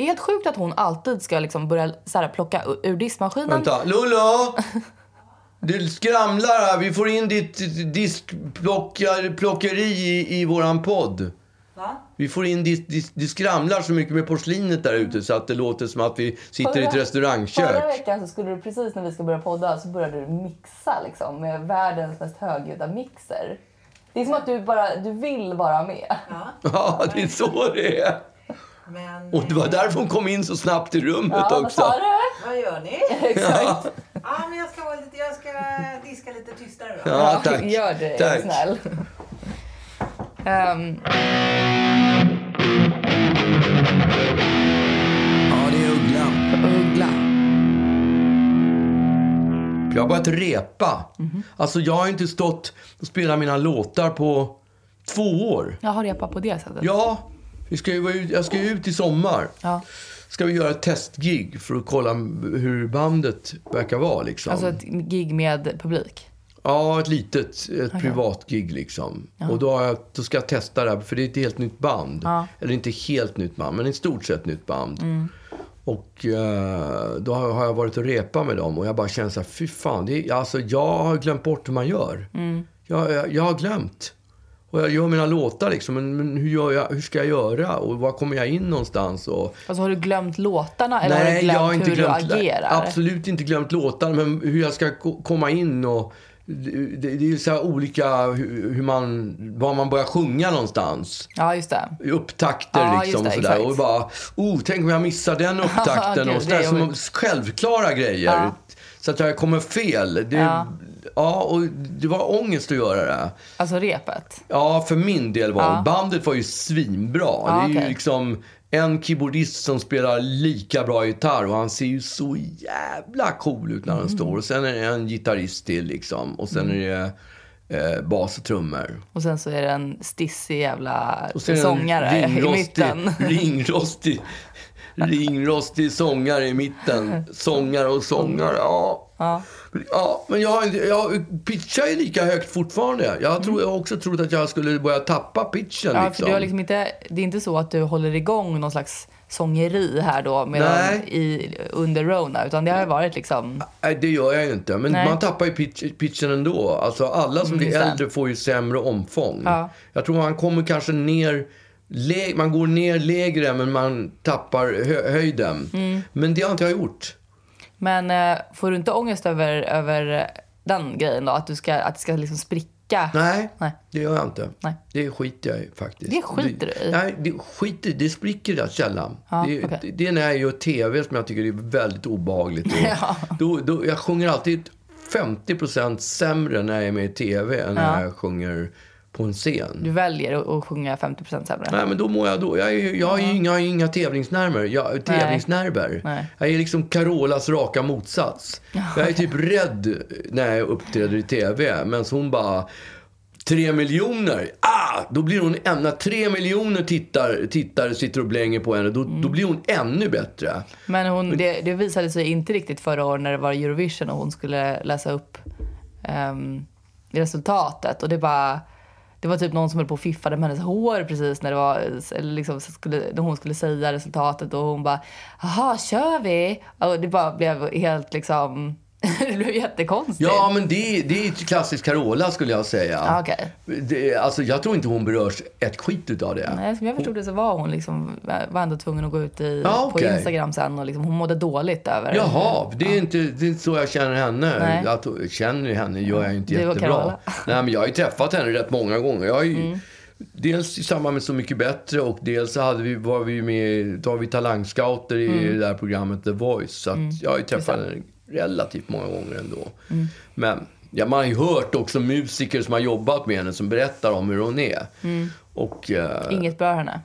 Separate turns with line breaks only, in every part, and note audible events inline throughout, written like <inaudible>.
det är helt sjukt att hon alltid ska liksom börja så här, plocka ur diskmaskinen.
Vänta, Lollo! Du skramlar här. Vi får in ditt diskplockeri i, i våran podd.
Va?
Vi får in ditt, ditt, det skramlar så mycket med porslinet där ute så att det låter som att vi sitter i ett
Förra
restaurangkök.
veckan så skulle du precis när vi ska börja podda så började du mixa liksom med världens mest högljudda mixer. Det är som att du bara, du vill vara med.
Ja, det är så det är.
Men
Och det var därför hon kom in så snabbt i rummet
Ja, vad
också.
sa du?
vad gör ni? <laughs>
Exakt.
Ja, men jag ska, lite, jag ska diska lite tystare då.
Ja, tack.
Gör det, är
tack.
du snäll. Ehm,
Ja, det är Uggla.
Uggla.
Jag har börjat repa. Alltså, jag har inte stått och spelat mina låtar på två år.
Jag har repat på det sättet.
Ja, vi ska ju, vara ut- jag ska ju ut i sommar.
Ja.
Ska vi göra ett testgig för att kolla hur bandet verkar vara liksom.
Alltså ett gig med publik.
Ja, ett litet ett privat gig liksom. Och då, jag, då ska jag testa det här, för det är ett helt nytt band.
Ja.
Eller inte helt nytt band, men i stort sett nytt band. Och eh, då har jag varit och repa med dem och jag bara känner så här, fy fan, det är, alltså, jag har glömt bort hur man gör. Jag, jag, jag har glömt. Och jag gör mina låtar liksom, men, men hur, jag, hur ska jag göra? Och var kommer jag in någonstans? Och,
Alltså har du glömt låtarna eller har du
Nej,
glömt
jag har inte
hur
glömt,
du agerar?
Absolut inte glömt låtarna, men hur jag ska ko- komma in och... Det, det det är så olika hur, man, var man börjar sjunga någonstans.
Ja, just det.
Upptakter
Ja,
liksom
just
och
det,
sådär.
exakt.
Och bara, oh, tänk om jag missar den <laughs> upptakten.
Gud,
och
det
sådär,
är
som
jobbigt.
självklara grejer.
Ja.
Så att jag kommer fel. Det,
Ja.
Ja. och det var ångest att göra det.
Alltså repet.
Ja, för min del var
Ja.
Bandet var ju svinbra.
Ja,
det är ju
okej.
liksom en keyboardist som spelar lika bra gitarr och han ser ju så jävla cool ut när
Mm.
han står. Och sen är det en gitarrist till liksom. Och sen är det eh, bas och trummor.
Och sen så är det en stissig jävla
Och sen
sångare i
ringrostig-
mitten. <laughs>
Ringrostig, <laughs> ringrostig sångare i mitten. Sångare och sångare, ja.
Ja.
Ja, men jag, jag pitchar ju lika högt fortfarande. Jag, tror, jag har också trott att jag skulle börja tappa pitchen.
Mm. Ja,
liksom.
för du har liksom inte, det är inte så att du håller igång någon slags sångeri här då medan i, under Rona, utan det har varit liksom...
Nej, det gör jag ju inte. Men
Nej.
man tappar ju pitch, pitchen ändå. Alltså, alla som blir
just det.
äldre får ju sämre omfång.
Ja.
Jag tror man kommer kanske ner... Man går ner lägre, men man tappar hö, höjden.
Mm.
Men det har inte jag gjort.
Men eh, får du inte ångest över, över den grejen då? Att, du ska, att det ska liksom spricka?
Nej,
Nej.
det gör jag inte.
Nej.
Det skiter jag i faktiskt.
Det skiter du i?
Nej, det skiter Det spricker jag sällan.
Ja,
det,
okej.
det, det är när jag gör tv som jag tycker är väldigt obehagligt. <laughs>
Ja.
då, då, jag sjunger alltid 50% sämre när jag är med i tv än när
Ja.
jag sjunger på en scen.
Du väljer att, sjunga 50% sämre?
Nej, men då mår jag då. Jag, är, ju- jag har ju inga, inga tävlingsnerver. Jag, tävlingsnerver.
Nej.
Jag är liksom Carolas raka motsats. <laughs> Jag är typ rädd när jag uppträder i tv. Men hon bara... Tre miljoner! Ah! Då blir hon än- När tre miljoner tittar, tittare sitter och blänger på henne, då, då blir hon ännu bättre.
Men hon, det, det visade sig inte riktigt förra året när det var Eurovision och hon skulle läsa upp ehm, resultatet. Och det bara... Det var typ någon som höll på och fiffade med hennes hår precis när, det var, eller liksom skulle, när hon skulle säga resultatet och hon bara “Jaha, kör vi?” och Det bara blev helt liksom... <laughs> det blev jättekonstigt.
Ja, men det, det är klassisk Carola skulle jag säga.
Ah, okej.
det, alltså, jag tror inte hon berörs ett skit utav det.
Nej, som jag förstod det så var hon liksom, var ändå tvungen att gå ut i,
Ja,
på
okej.
Instagram sen och liksom, hon mådde dåligt över
Jaha, det är, inte, det är inte så jag känner henne.
Nej.
Att, känner henne gör jag inte
Du
jättebra. <laughs> Nej, men jag har ju träffat henne rätt många gånger. Jag har ju,
Mm.
Dels i samband med Så mycket bättre och dels så hade vi, var vi med, då var vi talangscouter i
Mm.
det där programmet The Voice. Så att jag har ju träffat henne relativt många gånger ändå.
Mm.
Men ja, man har ju hört också musiker som har jobbat med henne som berättar om hur hon är.
Mm.
Och, eh,
Inget berör henne.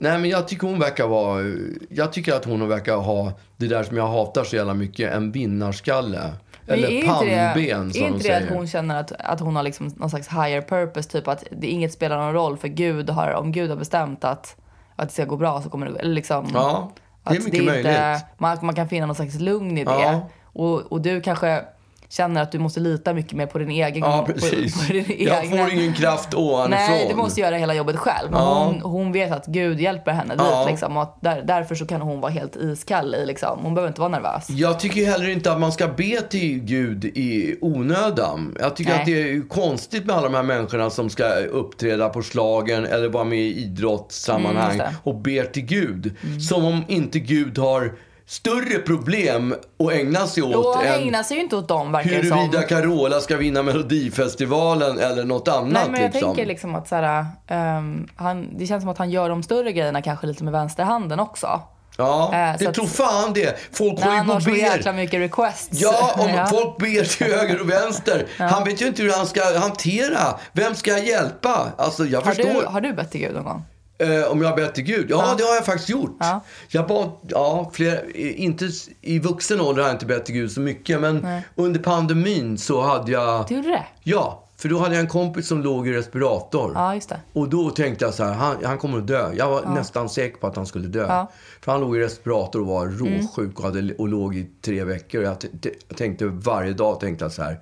Nej, men jag tycker hon verkar vara... Jag tycker att hon verkar ha det där som jag hatar så jävla mycket, en vinnarskalle.
Men
Eller pannben, som
är inte det att hon känner att, att hon har liksom någon slags higher purpose? Typ att det inget spelar någon roll för Gud har, om Gud har bestämt att, att det ska gå bra så kommer det. Eller liksom,
Ja, det är
att
mycket
inte,
möjligt.
Man, man kan finna någon slags lugn i det.
Ja.
Och, och du kanske känner att du måste lita mycket mer på din egen...
Ja,
på-
precis. <laughs>
På, din
jag
egna,
får ingen kraft ovanifrån.
Nej, du måste göra hela jobbet själv. Men
Ja.
hon, hon vet att Gud hjälper henne
Ja.
dit. Liksom, och där, därför så kan hon vara helt iskall i. Liksom. Hon behöver inte vara nervös.
Jag tycker heller inte att man ska be till Gud i onödan. Jag tycker
Nej.
att det är konstigt med alla de här människorna som ska uppträda på slagen eller vara med i idrottssammanhang
Mm,
och ber till Gud. Som om inte Gud har större problem att ägna sig åt
Och ägnar sig ju inte åt dem, verkar
huruvida
som.
Carola ska vinna Melodifestivalen eller något annat.
Nej, men jag
liksom.
tänker liksom att så här, ehm, han, det känns som att han gör de större grejerna kanske lite med vänsterhanden också.
Ja,
så
det tror fan det. Folk har ju
han har så
ber.
mycket requests.
Ja, om <laughs>
Ja.
folk ber till höger och vänster. <laughs> Han vet ju inte hur han ska hantera. Vem ska jag hjälpa? Alltså, jag
Har
förstår.
du, har du bett till Gud någon gång?
Eh, om jag har bett till Gud? Ja,
Ja.
det har jag faktiskt gjort.
Ja.
Jag bad, ja, fler, inte i vuxen ålder har jag inte bett till Gud så mycket. Men
Nej.
under pandemin så hade jag...
Du gjorde det?
Ja, för då hade jag en kompis som låg i respirator.
Ja, just det.
Och då tänkte jag så här, han, han kommer att dö. Jag var nästan säker på att han skulle dö.
Ja. Mm.
För han låg i respirator och var råsjuk och, hade, och låg i tre veckor. Och jag, t- t- jag tänkte varje dag, tänkte jag så här.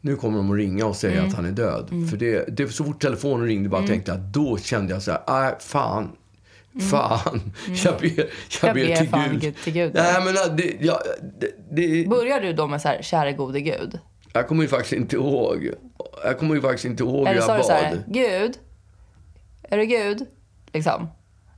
Nu kommer de att ringa och säga
Mm.
att han är död. För det, det, så fort telefonen ringde bara tänkte jag, då kände jag så här, nej fan. Fan, <laughs> jag ber, jag
Mm. Jag
ber, till,
fan
Gud.
Gud- till Gud.
Nej, men äh, det, ja, det, det,
Börjar du då med så här, käre gode Gud?
jag kommer ju faktiskt inte ihåg. Jag kommer ju faktiskt inte ihåg hur
Eller
jag
sa du
bad.
så här, Gud? Är du Gud? Liksom.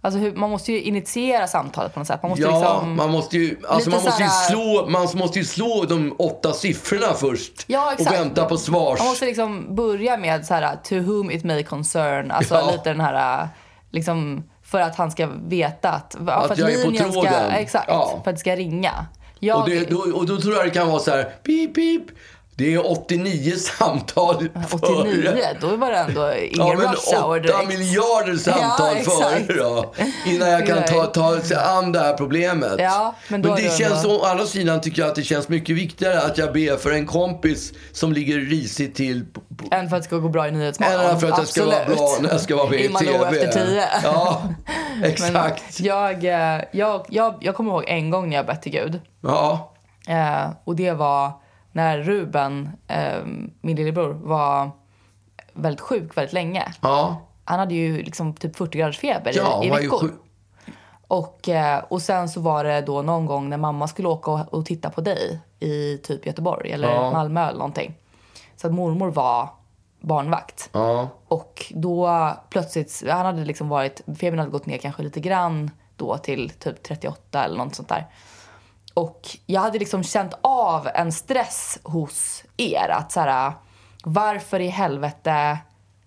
Alltså hur, man måste ju initiera samtalet på något sätt. Man måste
Ja,
liksom...
man måste ju, alltså man måste
såhär-
slå, man måste ju slå de åtta siffrorna först.
Ja.
Och vänta på svars.
Man måste liksom börja med så här, to whom it may concern. Alltså
Ja.
lite den här, liksom, för att han ska veta att, för
Att jag är på
linjen ska,
tråden.
exakt,
Ja.
för att det ska ringa. Jag,
och, det, då, och då tror jag det kan vara så här, pip, pip. Det är 89 <laughs> samtal
89,
före.
då var det ändå ingen
Ja, men
rush hour
8
direkt.
miljarder samtal <laughs>
Ja,
före då. Innan jag kan ta, ta sig an det här problemet.
Ja, men då
men det
det
känns,
ändå-
å andra sidan tycker jag att det känns mycket viktigare att jag ber för en kompis som ligger risigt till
Än för att det ska gå bra i Nyhetsmorgon.
Än för att jag ska vara bra när jag ska vara med i TV.
efter tio.
Ja, <laughs> exakt.
jag, eh, jag, jag, jag kommer ihåg en gång när jag bett till Gud.
Ja,
Eh, och det var när Ruben, eh, min lillebror, var väldigt sjuk väldigt länge.
ja.
Han hade ju liksom typ 40 graders feber
Ja,
i, i veckor. Och, eh, och sen så var det då någon gång när mamma skulle åka och, och titta på dig i typ Göteborg eller
Ja.
Malmö eller någonting. Så att mormor var barnvakt.
Ja.
Och då plötsligt, han hade liksom varit, febern hade gått ner kanske lite grann då till typ 38 eller något sånt där. Och jag hade liksom känt av en stress hos er att så här, varför i helvete,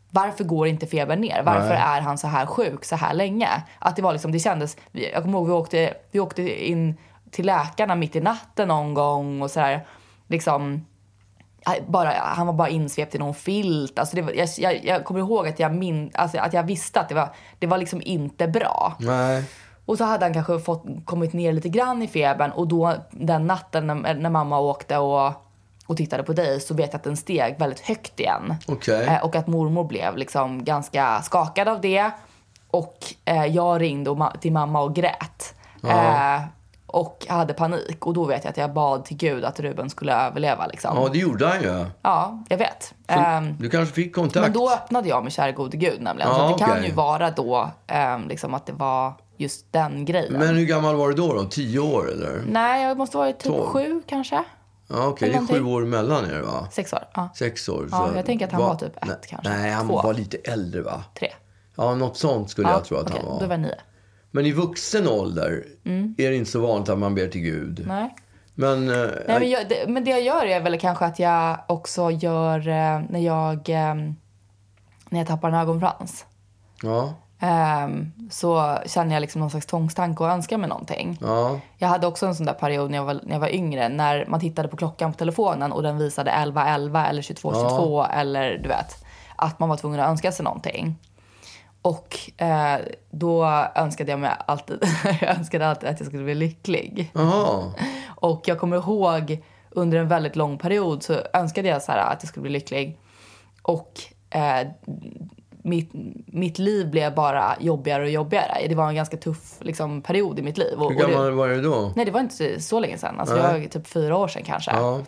varför går inte febern ner? Varför
Nej.
är han så här sjuk så här länge? Att det var liksom, det kändes, jag kommer ihåg vi åkte, vi åkte in till läkarna mitt i natten någon gång och så här, liksom bara, han var bara insvept i någon filt. Alltså det var, jag, jag, jag kommer ihåg att jag, min, alltså att jag visste att det var, det var liksom inte bra.
Nej.
Och så hade han kanske fått, kommit ner lite grann i febern och då den natten när, när mamma åkte och, och tittade på dig så vet jag att den steg väldigt högt igen.
Okej.
Eh, och att mormor blev liksom ganska skakad av det. Och eh, jag ringde och ma- till mamma och grät. Eh, och hade panik. Och då vet jag att jag bad till Gud att Ruben skulle överleva. Liksom.
Ja, det gjorde han ju.
Ja, jag vet.
Så
Ehm,
du kanske fick kontakt?
men då öppnade jag med kära gode gud nämligen.
Ja,
så det kan
okej.
ju vara då ehm, liksom att det var just den grejen.
Men hur gammal var du då? då? Tio år eller?
Nej, jag måste vara typ
Tolv.
sju kanske.
Ja, Okej,
Eller
det är sju år emellan er va?
Sex år. Ja.
Sex år.
Ja, jag tänker att han
va-
var typ ett
nej,
kanske.
Nej, han
Två.
var lite äldre va?
Tre.
Ja, något sånt skulle
Ja,
jag tro att
okej,
han var.
Då var nio.
Men i vuxen ålder är det inte så vanligt att man ber till Gud.
Nej.
Men, eh,
Nej, men, jag, det, men det jag gör är väl kanske att jag också gör eh, när jag, eh, när jag tappar en ögonfrans.
ja,
Ehm, så känner jag liksom någon slags tvångstanke och önskar mig någonting.
ja,
Jag hade också en sån där period när jag, var, när jag var yngre när man tittade på klockan på telefonen och den visade 11.11 eller 22.22 eller du vet. Att man var tvungen att önska sig någonting. Och eh, då önskade jag mig alltid, <laughs> jag önskade alltid att jag skulle bli lycklig.
jaha.
Och jag kommer ihåg under en väldigt lång period så önskade jag så här att jag skulle bli lycklig. Och eh, mitt, mitt liv blev bara jobbigare och jobbigare. Det var en ganska tuff liksom, period i mitt liv. Och,
Hur gammal
det,
var du då?
nej, det var inte så, länge sedan. Alltså, det
Nej.
var typ fyra år sedan kanske.
Ja,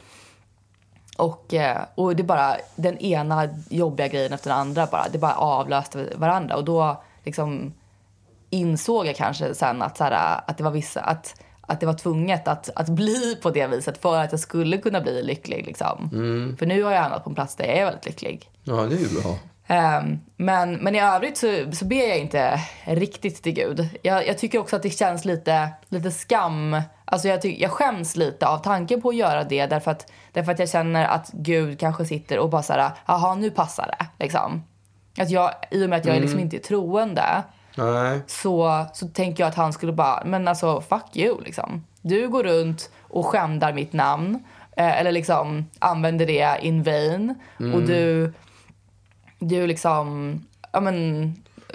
Och, eh, och det bara, den ena jobbiga grejen efter den andra bara, det bara avlöste varandra. Och då liksom insåg jag kanske sen att, så här, att det var vissa, att, att det var tvunget att, att bli på det viset för att jag skulle kunna bli lycklig. Liksom. För nu har jag hamnat på en plats där jag är väldigt lycklig.
ja det är ju bra.
Ehm, men, men i övrigt så, så ber jag inte riktigt till Gud. Jag, jag tycker också att det känns lite, lite skam. Alltså jag, ty, jag skäms lite av tanken på att göra det därför att, därför att jag känner att Gud kanske sitter och bara såhär, jaha nu passar det. Liksom. Att jag, I och med att jag liksom inte är troende
Nej.
så, så tänker jag att han skulle bara, men alltså fuck you liksom. Du går runt och skändar mitt namn. Eh, eller liksom använder det in vain. Och du, du liksom, ja men.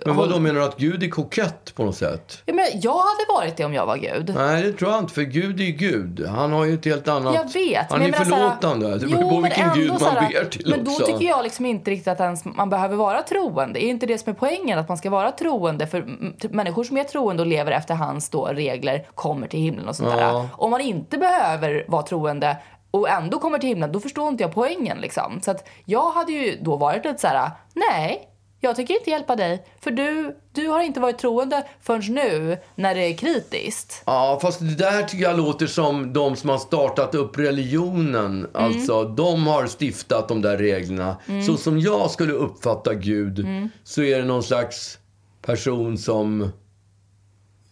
Men vad då menar du att Gud är kokett på något sätt?
Ja, men jag hade varit det om jag var Gud.
Nej, det tror jag inte. För Gud är ju Gud. Han har ju ett helt annat...
Jag vet.
Han
men
är
här-
förlåtande. Det beror på
men
vilken Gud man
här-
ber till
Men då
också.
tycker jag liksom inte riktigt att ens man behöver vara troende. Är inte det som är poängen? Att man ska vara troende? För människor som är troende och lever efter hans då regler kommer till himlen och sånt
Ja.
där. Om man inte behöver vara troende och ändå kommer till himlen, då förstår inte jag poängen liksom. Så att jag hade ju då varit lite så här: nej. Jag tänker inte hjälpa dig, för du, du har inte varit troende förrän nu när det är kritiskt.
Ja, fast det där tycker jag låter som de som har startat upp religionen.
Mm.
Alltså, de har stiftat de där reglerna. Så som jag skulle uppfatta Gud
Mm.
så är det någon slags person som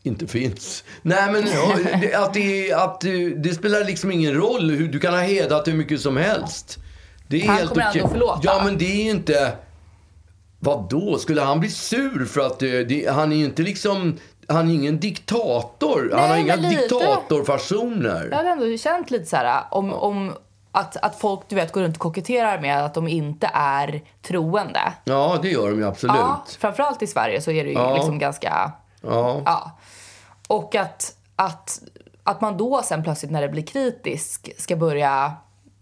inte finns. Nej, men ja, det- att det, att det, spelar liksom ingen roll. Hur, du kan ha hedat hur mycket som helst. Det är
Han
helt
kommer ändå
okej.
förlåta.
Ja, men det är inte... Vad då? Skulle han bli sur för att det, det, han är ju inte liksom... Han är ingen diktator. han har
Nej,
inga
lite.
diktatorfasoner.
Jag hade ändå känt lite så här om, om att, att folk du vet går runt och koketterar med att de inte är troende.
Ja, det gör de ju absolut.
Ja, framförallt i Sverige så är det ju
Ja.
liksom ganska...
Ja.
Ja. Och att, att, att man då sen plötsligt när det blir kritisk ska börja,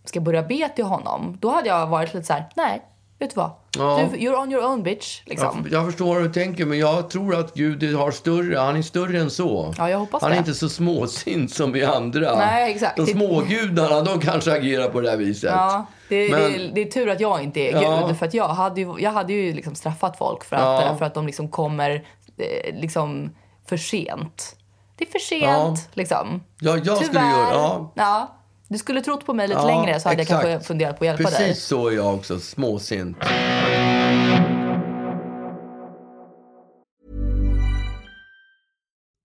ska börja be till honom. Då hade jag varit lite så här: nej, vet du vad?
Ja.
Du, you're on your own bitch. Liksom.
Jag, jag förstår vad du tänker, men jag tror att Gud har större, han är större än så.
Ja, jag hoppas
han är
det.
inte så småsint som vi andra.
Nej, exakt.
De smågudarna, de kanske agerar på det här viset.
Ja, det,
Men-
det, det är tur att jag inte är
Ja.
Gud. För att jag hade ju, jag hade ju liksom straffat folk för att, för att de liksom kommer eh, liksom för sent. Det är för sent,
Ja.
liksom.
Ja, jag skulle göra- ja.
ja. Du skulle trott på mig lite
Ja,
längre så hade
exakt.
jag kanske funderat på att hjälpa
Precis
dig.
så är jag också, småsint.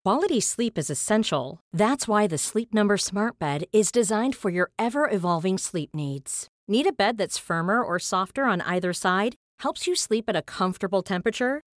Quality sleep is essential. That's why the Sleep Number Smart Bed is designed for your ever evolving sleep needs. Need a bed that's firmer or softer on either side? Helps you sleep at a comfortable temperature?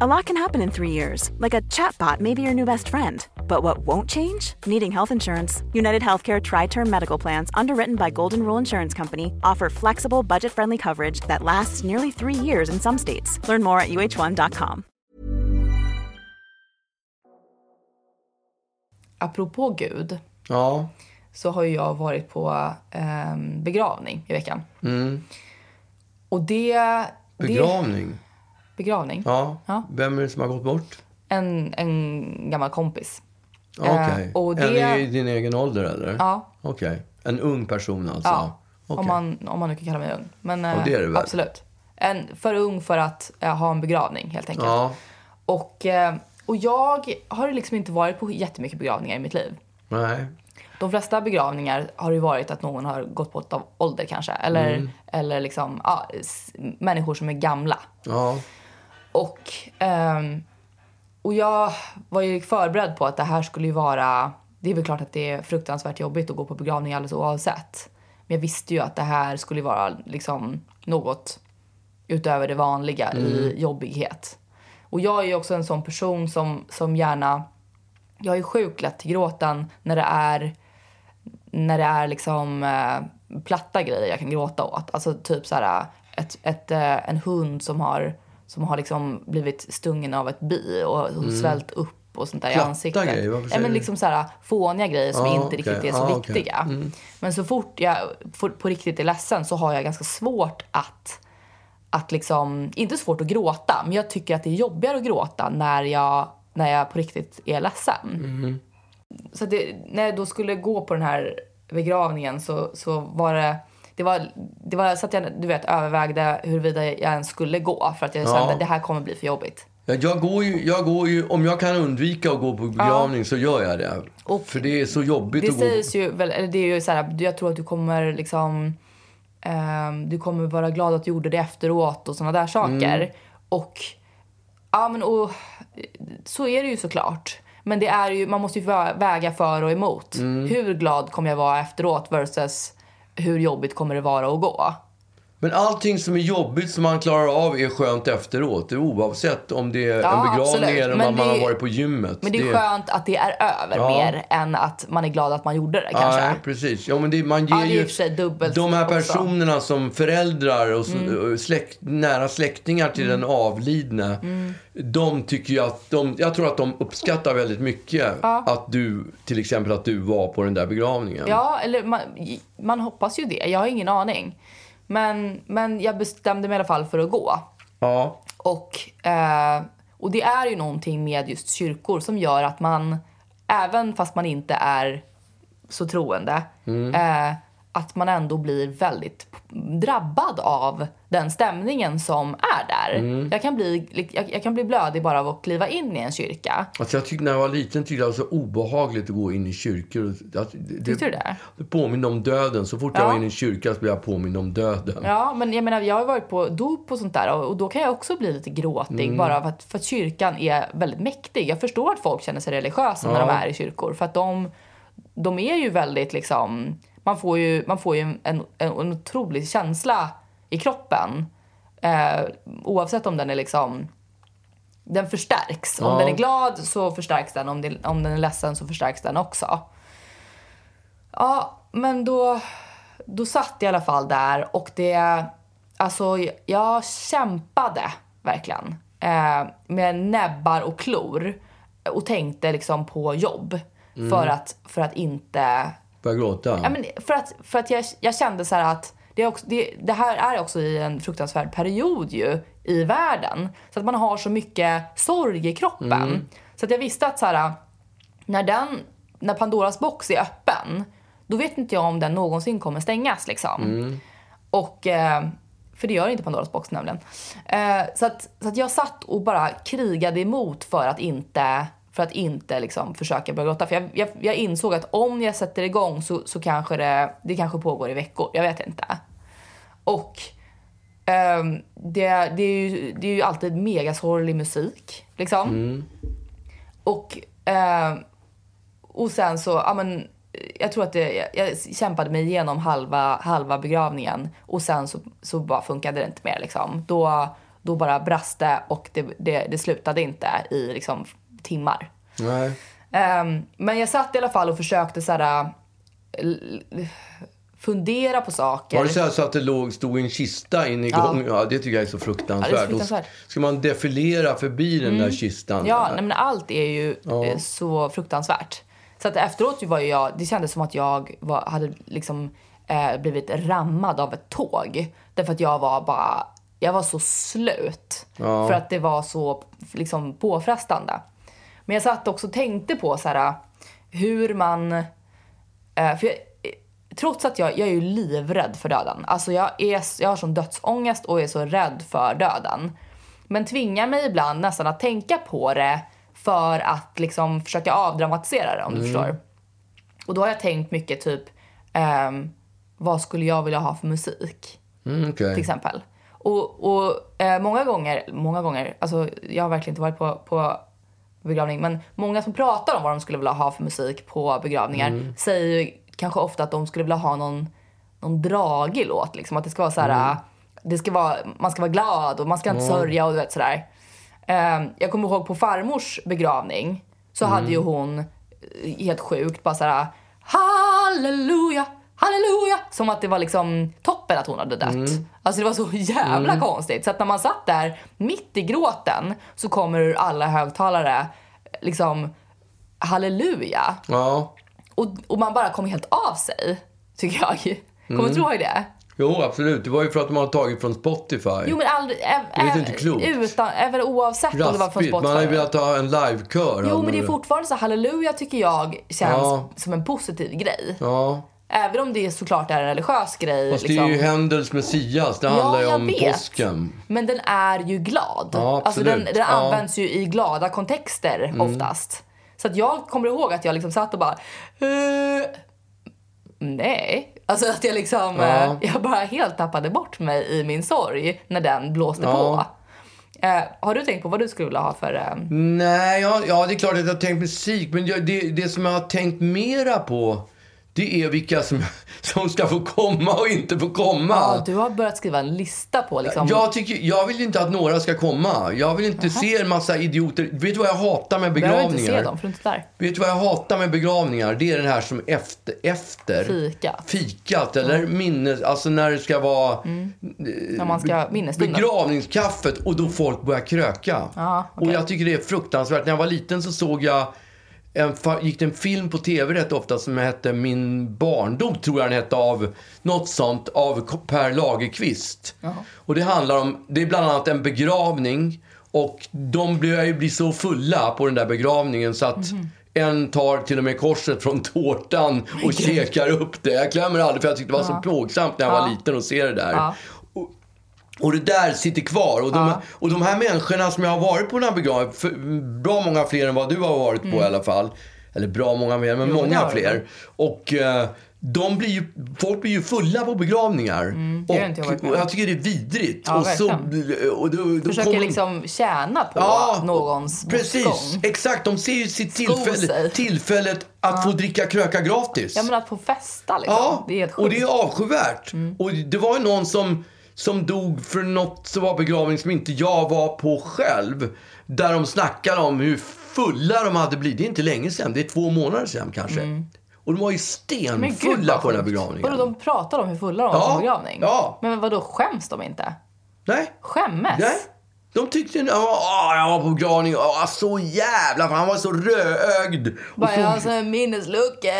A lot can happen in three years, like a chatbot may be your new best friend. But what won't change? Needing health insurance. United Healthcare Tri Term Medical Plans, underwritten by Golden Rule Insurance Company, offer flexible, budget friendly coverage that lasts nearly three years in some states. Learn more at uh1.com.
Apropå Gud
Ja.
så har jag varit på ehm, begravning i veckan. Mm. och det... det
Begravning? Ja.
Ja.
Vem är det som har gått bort?
En, en gammal kompis.
Okej.
Eh,
En
det-
i din egen ålder eller?
Ja.
Okej. En ung person alltså?
Ja,
Okej.
om, man, om man nu kan kalla mig ung. Men eh,
det är det väl.
absolut. En, för ung för att eh, ha en begravning helt enkelt.
Ja.
Och, eh, och jag har liksom inte varit på jättemycket begravningar i mitt liv.
Nej.
De flesta begravningar har ju varit att någon har gått bort av ålder kanske. Eller,
Mm.
eller liksom, ja, människor som är gamla.
Ja.
Och, ehm, och jag var ju förberedd på att det här skulle ju vara... Det är väl klart att det är fruktansvärt jobbigt att gå på begravning alldeles oavsett. Men jag visste ju att det här skulle vara liksom något utöver det vanliga i jobbighet. Och jag är ju också en sån person som, som gärna... Jag är sjukt lätt till gråten när det är när det är liksom eh, platta grejer jag kan gråta åt. Alltså typ så här ett, ett, eh, en hund som har, som har liksom blivit stungen av ett bi och, och svällt upp och sånt där
Mm. Platta
i ansiktet.
grejer? Varför
ja, men liksom så här fåniga grejer som
Ja,
inte
okej.
riktigt är så
Ja, okej. Mm.
viktiga. Men så fort jag på riktigt är ledsen så har jag ganska svårt att att liksom, inte svårt att gråta, men jag tycker att det är jobbigare att gråta när jag, när jag på riktigt är ledsen. Så att det, när jag då skulle gå på den här begravningen så, så var det, det var, det var så att jag du vet, övervägde huruvida jag ens skulle gå för att jag
Ja.
kände att det här kommer bli för jobbigt.
Ja, Jag går, ju, jag går ju, om jag kan undvika att gå på begravning så gör jag det.
Och
För det är så jobbigt
Det
att gå
sägs ju, väl, eller det är ju så här, jag tror att du kommer liksom, ehm, du kommer vara glad att du gjorde det efteråt och sådana där saker.
Mm.
Och, ja men och, så är det ju såklart. Men det är ju, man måste ju vä- väga för och emot.
Mm.
Hur glad kommer jag vara efteråt versus hur jobbigt kommer det vara att gå?
Men allting som är jobbigt som man klarar av är skönt efteråt. Det oavsett om det är
Ja,
en begravning eller om man
det-
har varit på gymmet.
Men det är skönt att det är över
Ja.
mer än att man är glad att man gjorde det kanske.
Ja, precis. Ja, men det, man ger
Ja, det
ju de här
också. Mm.
personerna som föräldrar och och släkt, nära släktingar till den avlidne. De tycker ju att de, jag tror att de uppskattar väldigt mycket att du, till exempel att du var på den där begravningen.
Ja, eller man, man hoppas ju det. Jag har ingen aning. Men, men jag bestämde mig i alla fall för att gå.
Ja.
Och, eh, och det är ju någonting med just kyrkor som gör att man, även fast man inte är så troende, eh, att man ändå blir väldigt drabbad av den stämningen som är där. Jag, kan bli, jag, jag kan bli blödig bara av att kliva in i en kyrka.
Alltså jag tyckte när jag var liten tyckte jag det var så obehagligt att gå in i kyrkor. Det,
Tyckte du det?
Det påminner om döden. Så fort jag
Ja.
var inne i en kyrka så blev jag påmind om döden.
Ja, men jag menar, jag har varit på dop och sånt där och, och då kan jag också bli lite gråtig bara för att, för att kyrkan är väldigt mäktig. Jag förstår att folk känner sig religiösa när
Ja.
de är i kyrkor för att de, de är ju väldigt liksom, man får ju, man får ju en, en, en otrolig känsla i kroppen eh, oavsett om den är liksom den förstärks. Om
Ja.
den är glad så förstärks den, om, det, om den är ledsen så förstärks den också. Ja, men då, då satt jag i alla fall där och det... Alltså, jag kämpade verkligen eh, med näbbar och klor och tänkte liksom på jobb för, att, för att inte...
Började gråta.
Ja, men för att, för att jag, jag kände så här att det, är också, det, det här är också i en fruktansvärd period ju i världen. Så att man har så mycket sorg i kroppen. Så att jag visste att så här, när, den, när Pandoras box är öppen, då vet inte jag om den någonsin kommer stängas. Liksom. Och, eh, för det gör inte Pandoras box nämligen. Eh, så att, så att jag satt och bara krigade emot för att inte, för att inte liksom försöka börja gråta. För jag, jag, jag insåg att om jag sätter igång så, så kanske det, det kanske pågår i veckor. Jag vet inte. Och ehm, det, det, är ju, det är ju alltid megasorglig musik. Liksom. Och, ehm, och sen så, ja men, jag tror att det, jag, jag kämpade mig igenom halva, halva begravningen och sen så, så bara funkade det inte mer. Liksom. Då, då bara brast det och det, det, det slutade inte i liksom, timmar.
Nej.
Ehm, men jag satt i alla fall och försökte så här, fundera på saker.
Var det så, här så att det låg, stod en kista in i
Ja.
gången? Ja, det tycker jag är så fruktansvärt.
Ja, är fruktansvärt.
Och Ska man defilera förbi den där kistan?
Ja, nej, men allt är ju eh, så fruktansvärt. Så att efteråt var jag, det kändes som att jag var, hade liksom eh, blivit rammad av ett tåg. Därför att jag var bara jag var så slut.
Ja.
För att det var så liksom, påfrestande. Men jag satt också och tänkte på så här, hur man... Eh, för jag, trots att jag, jag är ju livrädd för döden. Alltså jag, är, jag har sån dödsångest och är så rädd för döden. Men tvingar mig ibland nästan att tänka på det för att liksom försöka avdramatisera det om du förstår. Och då har jag tänkt mycket typ, ehm, vad skulle jag vilja ha för musik?
Mm, okej.
till exempel. Och, och eh, många gånger, många gånger, alltså jag har verkligen inte varit på, på begravning, men många som pratar om vad de skulle vilja ha för musik på begravningar
Mm.
säger ju kanske ofta att de skulle vilja ha någon, någon dragig låt, liksom. Att det ska vara så här,
Mm.
det ska vara, man ska vara glad och man ska inte sörja och du vet sådär. Eh, jag kommer ihåg på farmors begravning så hade
Mm.
ju hon eh, helt sjukt bara såhär halleluja, halleluja. Som att det var liksom toppen att hon hade dött.
Mm.
Alltså det var så jävla konstigt. Så att när man satt där mitt i gråten så kommer ur alla högtalare liksom halleluja.
Ja.
Och, och man bara kommer helt av sig, tycker jag. Kommer du ihåg det?
Jo, absolut. Det var ju för att de hade tagit från Spotify.
Jo men aldrig, ä,
Det är inte klokt.
utan, även oavsett om det var från
Raspigt.
Spotify.
Man hade velat ha en livekör.
Jo men det är
man-
fortfarande så halleluja tycker jag känns
Ja.
som en positiv grej.
Ja.
Även om det såklart är en religiös grej.
Fast
liksom.
det är ju Händels Messias. Det
Ja,
handlar ju om
vet.
påsken.
Men den är ju glad.
Ja,
alltså
absolut.
den, den
Ja. Mm.
används ju i glada kontexter oftast. Så att jag kommer ihåg att jag liksom satt och bara... "Eh, nej. Alltså att jag liksom...
Ja.
eh, Jag bara helt tappade bort mig i min sorg när den blåste på. Eh, har du tänkt på vad du skulle vilja ha för... Eh,
Nej, ja, ja, det är klart att jag har tänkt musik. Men jag, det, det som jag har tänkt mera på, det är vilka som, <laughs> som ska få komma och inte få komma.
ja, du har börjat skriva en lista på liksom...
Jag, tycker, jag vill inte att några ska komma. Jag vill inte se en massa idioter. Vet du vad jag hatar med
behöver inte
begravningar?
se dem, för inte där.
Vet du vad jag hatar med begravningar? Det är den här som efter, efter
Fikat.
fikat eller minnes, alltså när det ska vara
När man ska minnesstunden.
begravningskaffet och då folk börjar kröka.
Ja, okej.
Och jag tycker det är fruktansvärt. När jag var liten så såg jag en, gick det en film på tv rätt ofta som hette Min barndom, tror jag den hette, av något sånt, av Per Lagerkvist. Och det handlar om, det är bland annat en begravning och de blir blir så fulla på den där begravningen så att
Mhm.
en tar till och med korset från tårtan och käkar upp det. Jag glömmer aldrig för jag tyckte det var så plågsamt när jag var
Ja.
liten att se det där.
Ja.
Och, och det där sitter kvar. Och de,
Ja.
och de här människorna som jag har varit på den här begravningen, bra många fler än vad du har varit på i alla fall. Eller bra många mer, men
Mm. Jo,
många fler. Och eh, de blir ju, folk blir ju fulla på begravningar.
Mm, inte jag
och jag tycker det är vidrigt.
Ja,
och så, och då, då
Försöker
kommer de-
liksom tjäna på
Ja,
någons
Precis,
bortgång.
exakt. De ser ju sitt tillfälle, tillfället att få dricka kröka gratis.
Ja men att få festa liksom.
Ja,
det är helt
och det är avskyvärt. Och det var ju någon som, som dog för något som var begravning som inte jag var på själv. Där de snackade om hur fulla de hade blivit. Det är inte länge sedan, det är två månader sedan kanske. Och de var ju
Mm.
Stenfulla på den här begravningen.
Vadå, de pratade om hur fulla de var
Ja,
på begravning?
ja.
Men vadå, skäms de inte?
Nej,
Skämmes?
nej. De tyckte, åh, jag var på begravning, åh, så jävla, för han var så rödögd. Och
Bara,
så-
jag har såna minnesluckor.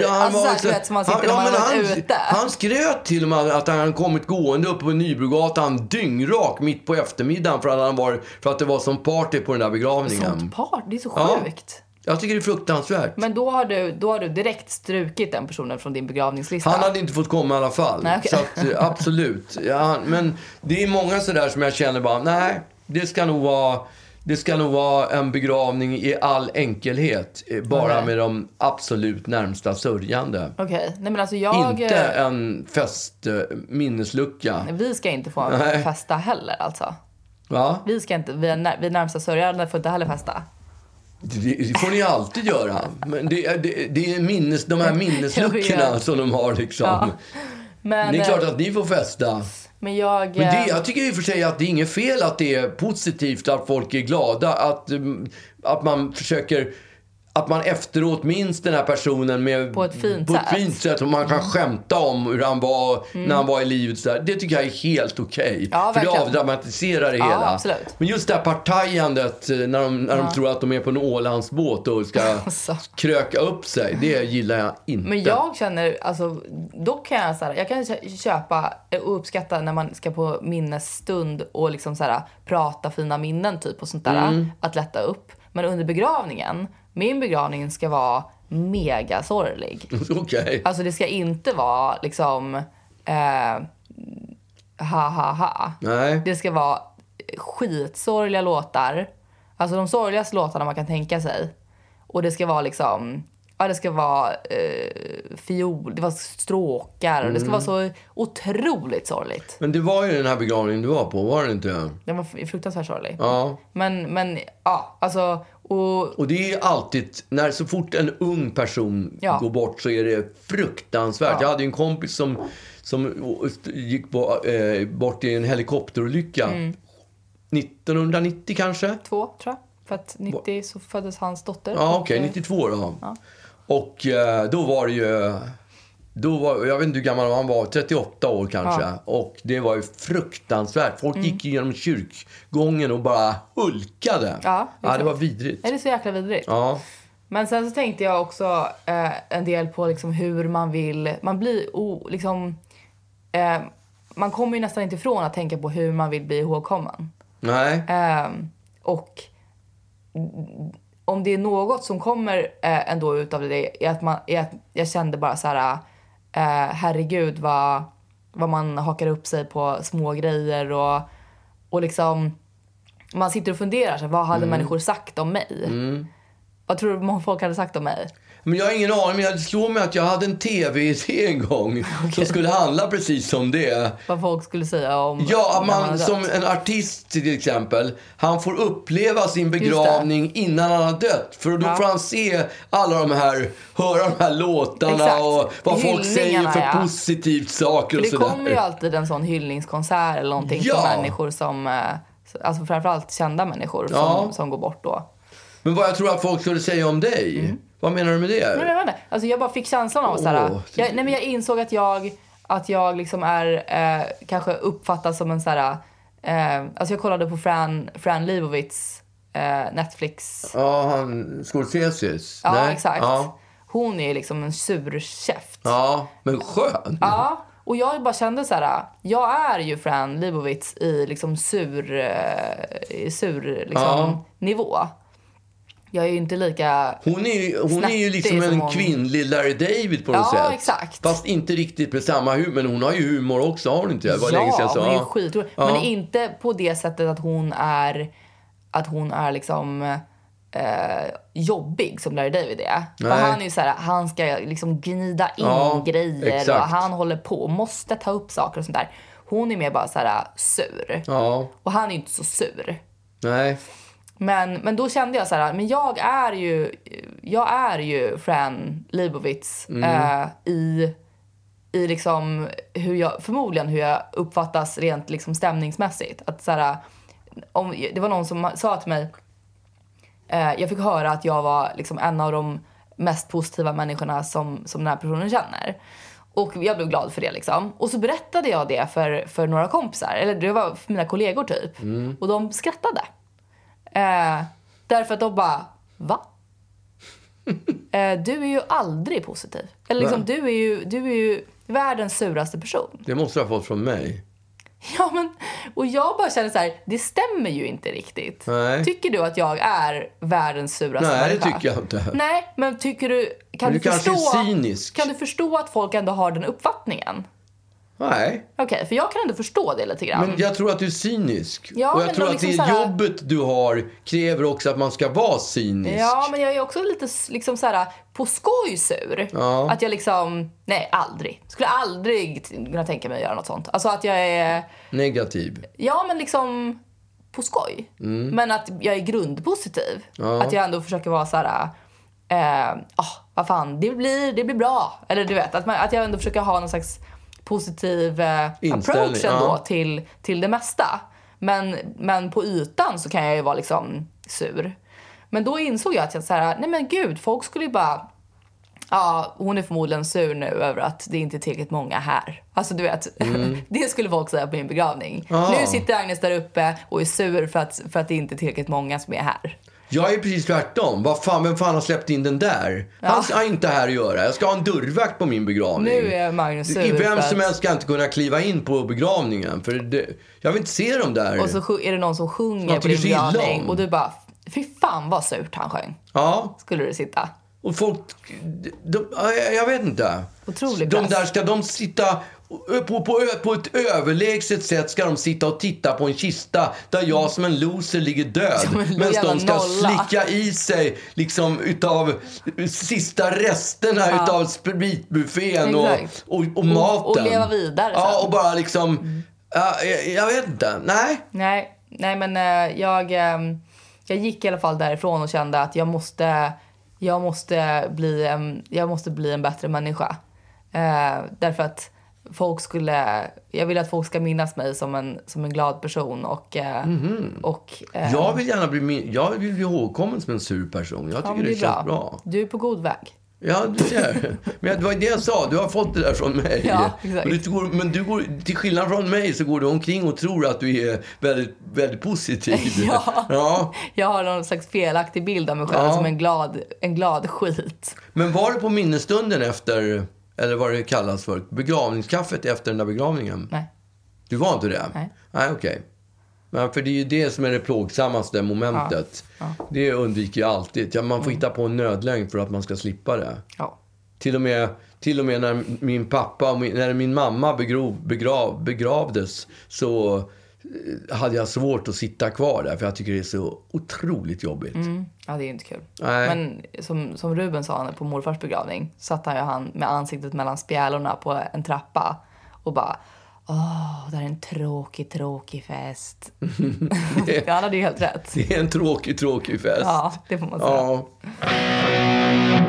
Ja, han
alltså
var
såhär,
så-
du vet som man sitter
han-
när man
ja,
har varit
han,
ute.
Han skröt till och med att han kommit gående upp på Nybrogatan dyngrak mitt på eftermiddagen för att, han var, för att det var som party på den där begravningen.
Sånt par, det är så
Ja.
sjukt.
Jag tycker det är fruktansvärt.
Men då har, du, då har du direkt strukit den personen från din begravningslista.
Han hade inte fått komma i alla fall.
Nej, okej.
Så att, eh, absolut. Ja, han- men det är många sådär som jag känner bara, nej, det ska nog vara... Det ska nog vara en begravning i all enkelhet. eh, Bara
Okej.
med de absolut närmsta sörjande.
Okej, nej men alltså jag...
Inte en fest, eh, minneslucka.
Vi ska inte få
Nej.
festa heller alltså.
Va?
Vi ska inte, vi, är när, vi närmsta sörjande får inte heller festa.
Det, det får ni alltid göra. Men det, är- det, det är minnes, de här <laughs> minnesluckorna som de har liksom.
Ja. Men,
Det är klart
eh,
att ni får festa.
Men jag...
Men det,
eh,
jag tycker i och för sig att det är inget fel att det är positivt att folk är glada. Att, mm, att man försöker att man efteråt minns den här personen med,
På ett fint
på ett
sätt. Mm.
fint sätt och man kan skämta om hur han var när han var i livet. Så där. Det tycker jag är helt okej.
Ja,
För det
verkligen.
avdramatiserar det
Ja,
hela.
absolut.
Men just det här partajandet eh, när de, när de tror att de är på en Ålandsbåt och ska <laughs>
Alltså.
kröka upp sig. Det gillar jag inte.
Men jag känner, alltså, då kan jag, så här, jag kan kö- köpa och uppskatta när man ska på minnesstund och liksom så här, prata fina minnen typ och sånt där.
Mm.
Att lätta upp. Men under begravningen, min begravning ska vara mega sorglig. <laughs>
Okej.
Alltså det ska inte vara liksom eh, ha ha ha.
Nej.
Det ska vara skitsorgliga låtar. Alltså de sorgligaste låtarna man kan tänka sig. Och det ska vara liksom, ja det ska vara eh, fiol, det var stråkar och det ska vara så otroligt sorgligt.
Men det var ju den här begravningen du var på, var det inte?
Den var fruktansvärt sorglig.
Ja.
Men, men ja, alltså och
Och det är alltid, när så fort en ung person
Ja.
går bort så är det fruktansvärt. Jag hade ju en kompis som, som gick eh, bort i en helikopterolycka.
Mm.
1990 kanske?
två tror jag. För att 90 så föddes hans dotter.
Ja, okej.
eh,
92 då. Och eh, då var det ju... Då var, jag vet inte hur gammal han var, 38 år kanske.
Ja.
Och det var ju fruktansvärt. Folk
Mm.
gick genom kyrkgången och bara hulkade.
Ja,
ja det var vidrigt.
Är det så jäkla vidrigt?
Ja.
Men sen så tänkte jag också eh, en del på liksom hur man vill... Man blir o, liksom... Eh, man kommer ju nästan inte ifrån att tänka på hur man vill bli ihågkommen.
Nej.
Ehm, och om det är något som kommer eh, ändå ut av det är att, man, är att jag kände bara så här, eh, herregud vad, vad man hakar upp sig på små grejer och, och liksom man sitter och funderar så här, vad hade människor sagt om mig? Vad tror du folk hade sagt om mig?
Men jag har ingen aning, men jag slår mig att jag hade en tv-idé en gång <laughs> som skulle handla precis om det.
Vad folk skulle säga om
Ja,
man
som en artist till exempel, han får uppleva sin begravning innan han har dött. För då
Ja.
får han se alla de här, höra de här låtarna
Exakt.
och vad folk säger för
ja.
positivt saker och
För det
sådär.
kommer ju alltid en sån hyllningskonsert eller någonting
Ja.
för människor som, eh, alltså framförallt kända människor
Ja.
som, som går bort då.
Men vad jag tror att folk skulle säga om dig? Vad menar du med det?
Nej, men jag, alltså jag bara fick känslan av såhär,
Åh,
jag, nej, men jag insåg att jag, att jag liksom är, eh, kanske uppfattas som en såhär, eh, alltså jag kollade på Fran, Fran Lebowitz eh, Netflix.
Ja, han Scorseses?
Ja,
Nej?
exakt.
Ja.
Hon är liksom en surkäft.
ja, men skön.
Ja, och jag bara kände så här, jag är ju Fran Lebowitz i liksom sur, eh, sur liksom,
Ja.
nivå. Jag är ju inte lika...
Hon är, ju- hon är ju liksom
som
en
hon-
kvinnlig Larry David på något
Ja,
sätt.
exakt.
Fast inte riktigt med samma humor. Men hon har ju humor också, har hon inte? Det var
ja,
länge sedan jag sa.
hon är ju skitrolig.
Ja.
Men inte på det sättet att hon är, att hon är liksom eh, jobbig som Larry David är. För
Nej.
han är ju så här, han ska liksom gnida in
Ja,
grejer
exakt.
och han håller på och måste ta upp saker och sånt där. Hon är mer bara så här sur.
Ja,
Och han är ju inte så sur.
nej.
Men, men då kände jag så här, men jag är ju, jag är ju Fran Lebowitz eh, i, i liksom hur jag, förmodligen hur jag uppfattas rent liksom stämningsmässigt. Att så här, om, det var någon som sa till mig, eh, jag fick höra att jag var liksom en av de mest positiva människorna som, som den här personen känner. Och jag blev glad för det liksom. Och så berättade jag det för, för några kompisar, eller det var mina kollegor typ. Och de skrattade. Eh, därför att de bara, va? <laughs> eh, du är ju aldrig positiv. Eller liksom, du är, ju, du är ju världens suraste person.
Det måste du ha fått från mig. <laughs>
Ja, men, och jag bara känner så här, det stämmer ju inte riktigt.
Nej.
Tycker du att jag är världens suraste
Nej, det tycker jag inte.
Nej, men tycker du... Kan
Men
du,
du kanske
förstå. Kan du förstå att folk ändå har den uppfattningen?
Nej,
Okej, för jag kan ändå förstå det lite grann.
men jag tror att du är cynisk.
Ja,
och jag tror att det
liksom så här-
jobbet du har kräver också att man ska vara cynisk.
Ja, men jag är också lite liksom så här, på skoj sur.
Ja.
Att jag liksom, nej aldrig. Skulle aldrig kunna tänka mig att göra något sånt. Alltså att jag är,
Negativ.
ja men liksom på skoj. Men att jag är grundpositiv.
Mm. Ja.
Att jag ändå försöker vara så här, eh, ah, vad fan, det blir, det blir bra. Eller du vet, att, man, att jag ändå försöker ha någon slags positiv eh, approach ändå
ja.
till, till det mesta. Men, men på ytan så kan jag ju vara liksom sur. Men då insåg jag att jag så här, nej men gud, folk skulle ju bara Ja, hon är förmodligen sur nu över att det inte är tillräckligt många här. Alltså du vet, <laughs> det skulle folk säga på min begravning.
Mm. Ah.
Nu sitter Agnes där uppe och är sur för att, för att det inte är tillräckligt många som är här.
Jag är precis tvärtom. Vad fan, vem fan har släppt in den där? Han har inte här att göra. Jag ska ha en dörrvakt på min begravning.
Nu är Magnus sur
I Vem som helst ska inte kunna kliva in på begravningen. För det, jag vill inte se dem där.
Och så är det någon som sjunger på din begravning och du bara, fy fan vad surt han sjöng.
Ja,
Skulle du sitta.
och folk... De, jag- vet inte.
Otrolig
De där, ska de sitta... På, på, på ett överlägset sätt ska de sitta och titta på en kista där jag som en loser ligger död. Medan de ska
nolla.
slicka i sig liksom utav sista resterna
Ja.
utav spritbuffén och, och, och maten.
och leva vidare
Ja,
sen.
och bara liksom... Ja, jag, jag vet inte. Nej.
Nej, nej men eh, jag, eh, jag gick i alla fall därifrån och kände att jag måste, jag måste, bli, en, jag måste bli en bättre människa. Eh, därför att folk skulle, jag vill att folk ska minnas mig som en, som en glad person och, eh, och eh.
Jag vill gärna bli, min- jag vill bli ihågkommen som en sur person. Jag
ja,
tycker
men
det, känns bra.
Du är på god väg.
Ja, du ser. Men det var det jag sa. Du har fått det där från mig.
Ja.
Och du går, men du går, till skillnad från mig så går du omkring och tror att du är väldigt, väldigt positiv. <laughs>
Ja.
ja.
Jag har någon slags felaktig bild av mig själv
Ja.
som en glad, en glad skit.
Men var det på minnesstunden efter, eller vad det kallas för, begravningskaffet efter den där begravningen?
Nej.
Du var inte det?
Nej.
Nej, okej. Men för det är ju det som är det plågsammaste momentet. Det undviker jag alltid. Ja, man får hitta på en nödlögn för att man ska slippa det.
Ja.
Till och med, till och med när min pappa när min mamma begrov, begrav, begravdes så hade jag svårt att sitta kvar där för jag tycker det är så otroligt jobbigt.
Ja, det är inte kul.
Nej.
Men som, som Ruben sa på morfars begravning satt han ju han med ansiktet mellan spjälorna på en trappa och bara Åh, det här är en tråkig, tråkig fest. <laughs> ja, han hade ju helt rätt.
Det är en tråkig, tråkig fest.
Ja, det får man säga.
Ja.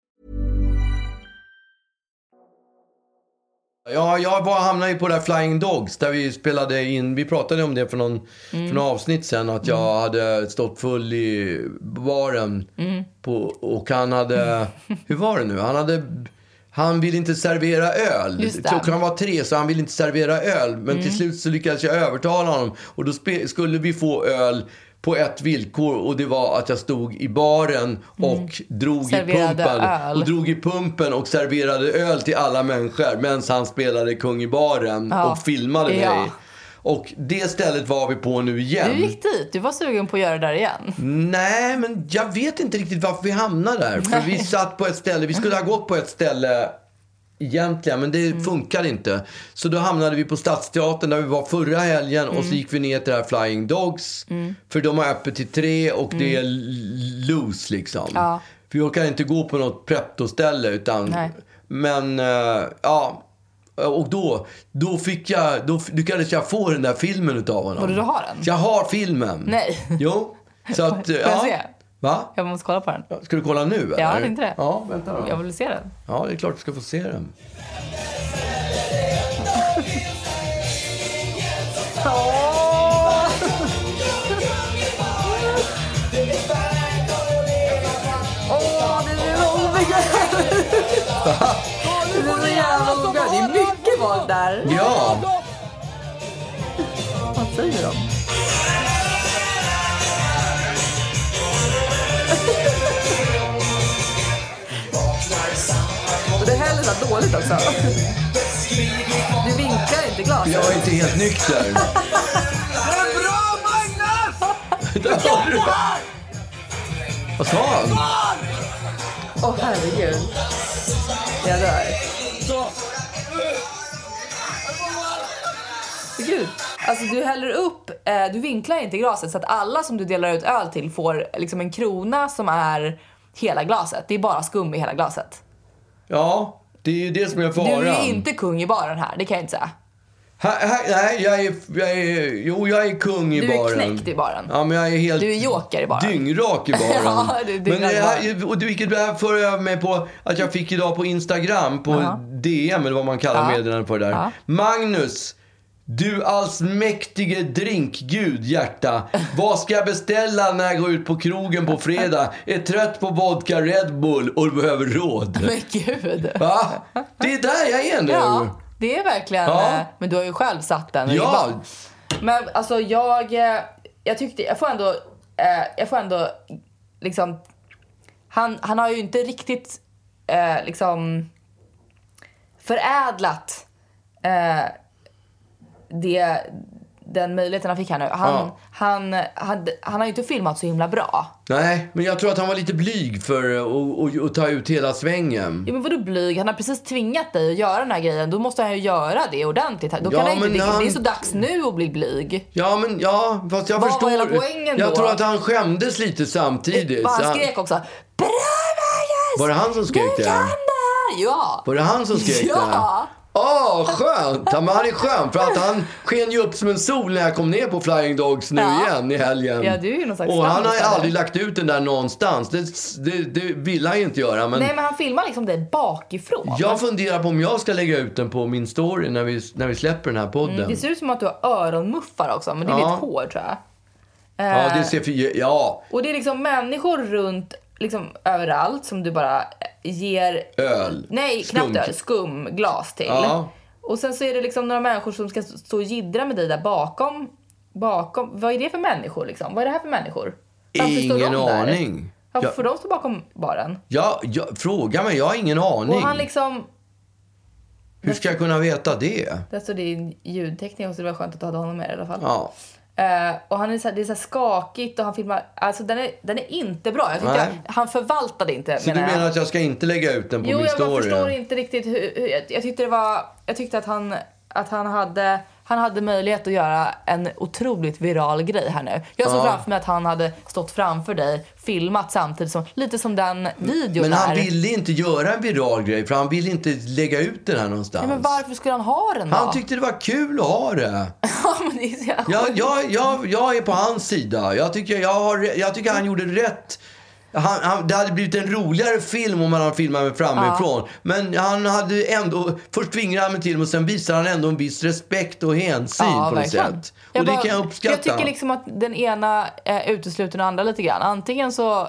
Ja, jag hamnade ju på det här Flying Dogs där vi spelade in. Vi pratade om det för någon, för någon avsnitt sen. Att jag hade stått full i baren. På, och han hade... <laughs> Hur var det nu? Han hade... Han ville inte servera öl. Klockan var tre så han ville inte servera öl. Men till slut så lyckades jag övertala honom. Och då skulle vi få öl på ett villkor och det var att jag stod i baren och drog
Serverade
i pumpen.
öl.
Och drog i pumpen och serverade öl till alla människor medan han spelade kung i baren
Ja.
och filmade
Ja.
mig. Och det stället var vi på nu igen.
Du gick dit. Du var sugen på att göra det där igen.
Nej, men jag vet inte riktigt varför vi hamnade där. För vi satt på ett ställe, vi skulle ha gått på ett ställe egentligen, men det
Mm.
funkade inte. Så då hamnade vi på Stadsteatern där vi var förra helgen och
Mm.
så gick vi ner till det här Flying Dogs. För de har öppet till tre och det är l- loose liksom.
Mm. Ja.
Vi orkar inte gå på något pretto-ställe utan...
Nej.
Men, eh, ja. Och då, då fick jag, då lyckades jag få den där filmen utav honom.
Och du har den?
Jag har filmen.
Nej.
Jo. Så att, <laughs>
Får jag
ja.
se?
Va?
Jag måste kolla på den.
Ska du kolla nu eller?
Ja, jag tänkte det.
Ja, vänta då.
Jag vill se den.
Ja, det är klart du ska få se den.
Det är så Det är så jävla obekvämt. Det är mycket folk där.
Ja,
Vad säger de? Dåligt också. Du vinklar inte glaset.
Jag är inte helt nykter. <laughs>
Bra Magnus!
Där har du det. Vad sa han?
Åh herregud. Jag dör. Gud. Alltså du häller upp, eh, du vinklar inte glaset så att alla som du delar ut öl till får liksom en krona som är hela glaset. Det är bara skum i hela glaset.
Ja, det är ju det som är
Du
faran.
är ju inte kung i baren här, det kan jag inte säga.
Nej, jag är, jag är... Jo, jag är kung i
Du är
baren.
knäckt i baren.
Ja, men jag är helt...
Du är joker i baren.
Dyngrak i <laughs> baren.
Ja, du är
men här, och vilket det här för jag mig på att jag fick idag på Instagram, på
Ja.
DM eller vad man kallar
Ja.
meddelandet på det där.
Ja.
Magnus, du allsmäktige drinkgud hjärta. Vad ska jag beställa när jag går ut på krogen på fredag? Är trött på vodka Red Bull och behöver råd.
Men gud.
Va? Det är där jag är nu.
Ja, det är verkligen...
Ja.
eh, Men du har ju själv satt den
Ja.
Men alltså jag... eh, Jag tyckte... Jag får ändå... eh, Jag får ändå liksom... Han, han har ju inte riktigt liksom förädlat det, den möjligheten han fick här nu. Han,
Ja.
han, han, han har ju inte filmat så himla bra.
Nej, men jag tror att han var lite blyg för att- ta ut hela svängen.
Ja, men vadå blyg? Han har precis tvingat dig att göra den här grejen. Då måste han ju göra det ordentligt. Då
Ja,
kan han inte, det,
han-
det är så dags nu att bli blyg.
Ja, men ja, fast jag
Vad var
förstår.
hela poängen
jag
då?
tror att han skämdes lite samtidigt. Så
han skrek också. Bra Magnus!
Var det han som skrek
Du
det?
kan det här! Ja!
Var det han som skrek <laughs>
Ja.
det? Åh, skönt! Ja, men han är skön för att han sken ju upp som en sol när jag kom ner på Flying Dogs nu
Ja.
igen i helgen.
Ja, du är ju någon slags
Och han har ju aldrig lagt ut den där någonstans. Det, det, det vill han ju inte göra. Men
Nej men han filmar liksom dig bakifrån.
jag funderar på om jag ska lägga ut den på min story när vi, när vi släpper den här podden.
Mm, det ser ut som att du har öronmuffar också, men det är
Ja.
ditt hår tror jag.
Ja, det ser för... Ja,
Och det är liksom människor runt, liksom överallt som du bara ger...
öl.
Nej,
Skum.
knappt öl. Skumglas till.
Ja.
Och sen så är det liksom några människor som ska stå och jiddra med dig där bakom. Bakom. Vad är det för människor liksom? Vad är det här för människor? Varför
Ingen aning.
Varför
Jag-
får de stå bakom baren?
Ja, ja, fråga mig. Jag har ingen aning.
Och han liksom...
Hur ska jag kunna veta det?
Där står din ljudtekniker så det var skönt att du hade honom med i alla fall.
Ja.
Eh, och han är så här, det är så skakigt och han filmar... Alltså den är, den är inte bra. Jag att han förvaltade inte
Så du
jag.
menar att jag ska inte lägga ut den på
Jo,
min
jag bara
story?
förstår inte riktigt hur... hur jag, jag tyckte det var... Jag tyckte att han, att han hade... Han hade möjlighet att göra en otroligt viral grej här nu. Jag såg
Ja.
framför mig att han hade stått framför dig, filmat samtidigt som... Lite som den videon
Men han
där.
ville inte göra en viral grej för han ville inte lägga ut den här någonstans.
Nej, men varför skulle han ha den då?
Han tyckte det var kul att ha det. <laughs>
ja, men det är så
Jag, jag, jag, jag är på hans sida. Jag tycker, jag har, jag tycker han gjorde rätt. Han, han, det hade blivit en roligare film om han hade filmat mig framifrån. Men han hade ändå... Först tvingade han mig till och sen visade han ändå en viss respekt och hänsyn på något sätt. Och det
bara-
kan jag uppskatta.
Jag tycker liksom att den ena eh, utesluter den andra lite grann. Antingen så,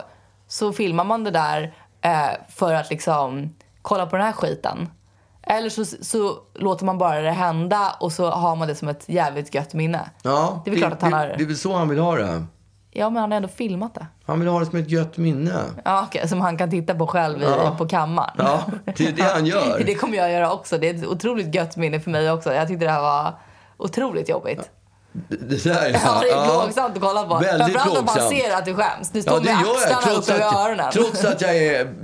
så filmar man det där eh, för att liksom kolla på den här skiten. Eller så, så låter man bara det hända och så har man det som ett jävligt gött minne.
Ja,
Det är väl klart att han har-
det är väl så han vill ha det.
Ja, men han har ändå filmat det.
Han vill ha det som ett gött minne.
Ja, okej, som han kan titta på själv i,
Ja.
på kammaren.
Ja, det är det han gör. <laughs>
det kommer jag göra också. Det är ett otroligt gött minne för mig också. Jag tyckte det här var otroligt jobbigt.
Det det där, ja. <laughs>
Ja, det är
Ja.
plågsamt att kolla på.
Väldigt
Framförallt om man ser att du skäms. Du står
Ja,
med axlarna
Trots
upp över
att,
öronen.
trots att jag är,